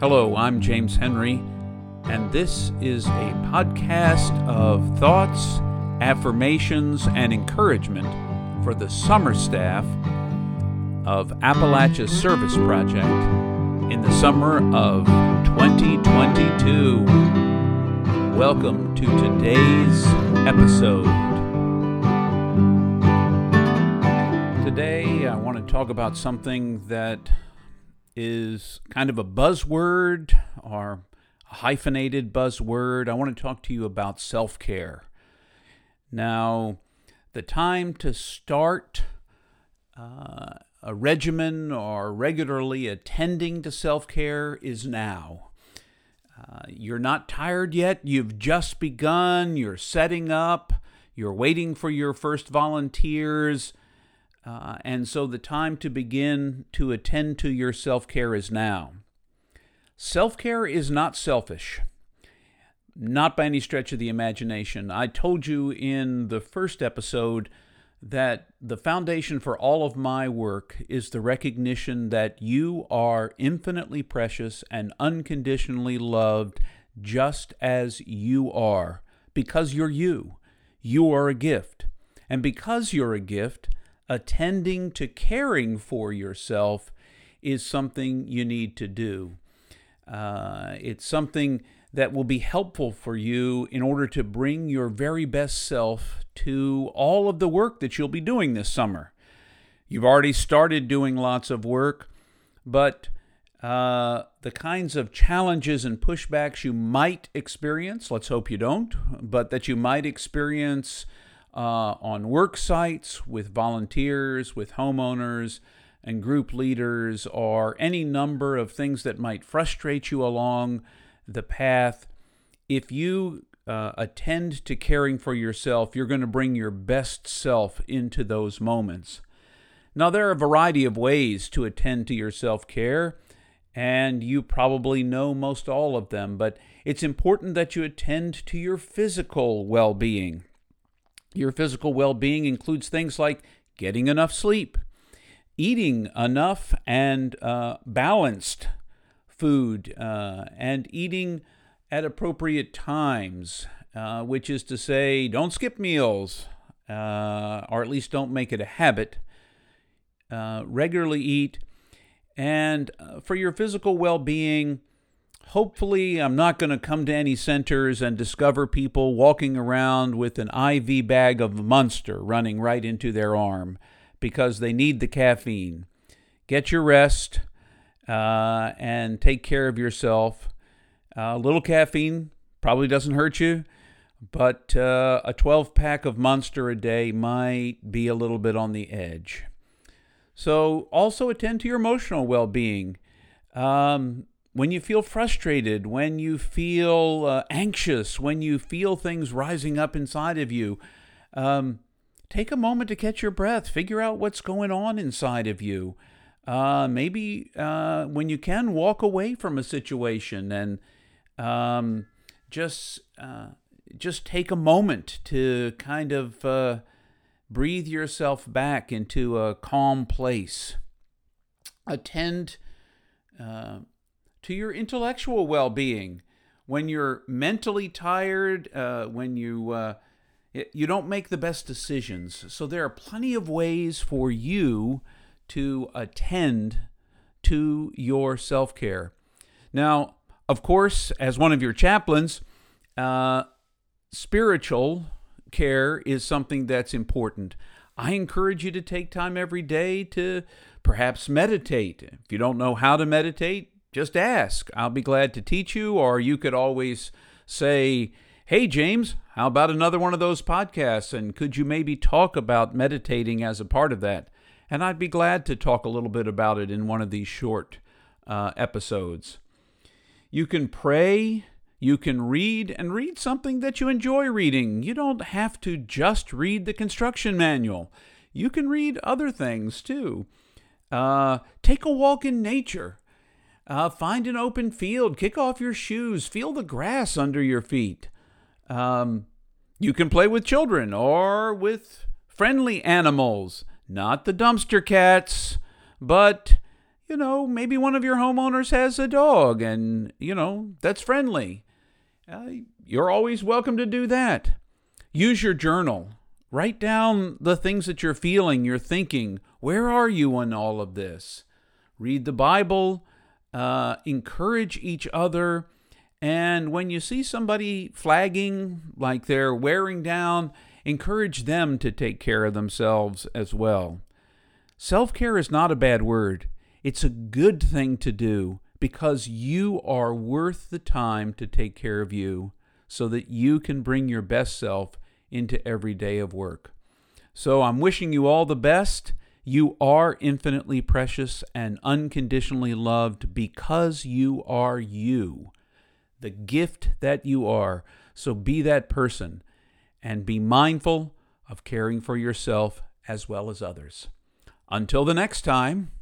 Hello, I'm James Henry, and this is a podcast of thoughts, affirmations, and encouragement for the summer staff of Appalachia Service Project in the summer of 2022. Welcome to today's episode. Today, I want to talk about something that is kind of a buzzword or a hyphenated buzzword. I want to talk to you about self care. Now, the time to start uh, a regimen or regularly attending to self care is now. Uh, you're not tired yet, you've just begun, you're setting up, you're waiting for your first volunteers. Uh, and so the time to begin to attend to your self care is now. Self care is not selfish, not by any stretch of the imagination. I told you in the first episode that the foundation for all of my work is the recognition that you are infinitely precious and unconditionally loved just as you are, because you're you. You are a gift. And because you're a gift, attending to caring for yourself is something you need to do. Uh, it's something that will be helpful for you in order to bring your very best self to all of the work that you'll be doing this summer. You've already started doing lots of work, but uh, the kinds of challenges and pushbacks you might experience, let's hope you don't, but that you might experience uh, on work sites with volunteers, with homeowners, and group leaders, or any number of things that might frustrate you along the path. If you uh, attend to caring for yourself, you're going to bring your best self into those moments. Now, there are a variety of ways to attend to your self care, and you probably know most all of them, but it's important that you attend to your physical well being. Your physical well being includes things like getting enough sleep, eating enough and uh, balanced food, uh, and eating at appropriate times, uh, which is to say, don't skip meals, uh, or at least don't make it a habit. Uh, regularly eat. And uh, for your physical well being, hopefully, I'm not going to come to any centers and discover people walking around with an IV bag of Monster running right into their arm because they need the caffeine. Get your rest uh, and take care of yourself. A little caffeine probably doesn't hurt you, but uh, a 12 pack of Monster a day might be a little bit on the edge. So, also attend to your emotional well being. Um, when you feel frustrated, when you feel uh, anxious, when you feel things rising up inside of you, um, take a moment to catch your breath. Figure out what's going on inside of you. Uh, maybe uh, when you can, walk away from a situation and um, just uh, just take a moment to kind of uh, breathe yourself back into a calm place. Attend uh, to your intellectual well being. When you're mentally tired, uh, when you uh, you don't make the best decisions. So there are plenty of ways for you to attend to your self care. Now, of course, as one of your chaplains, uh, spiritual care is something that's important. I encourage you to take time every day to perhaps meditate. If you don't know how to meditate, just ask. I'll be glad to teach you, or you could always say, Hey, James, how about another one of those podcasts? And could you maybe talk about meditating as a part of that? And I'd be glad to talk a little bit about it in one of these short uh, episodes. You can pray, you can read, and read something that you enjoy reading. You don't have to just read the construction manual, you can read other things too. Uh, take a walk in nature. Uh, find an open field, kick off your shoes, feel the grass under your feet. Um, you can play with children or with friendly animals, not the dumpster cats, but you know, maybe one of your homeowners has a dog and, you know, that's friendly. Uh, you're always welcome to do that. Use your journal. Write down the things that you're feeling, you're thinking. Where are you in all of this? Read the Bible, uh, encourage each other. And when you see somebody flagging, like they're wearing down, encourage them to take care of themselves as well. Self care is not a bad word. It's a good thing to do because you are worth the time to take care of you so that you can bring your best self into every day of work. So I'm wishing you all the best. You are infinitely precious and unconditionally loved because you are you, the gift that you are. So be that person and be mindful of caring for yourself as well as others. Until the next time.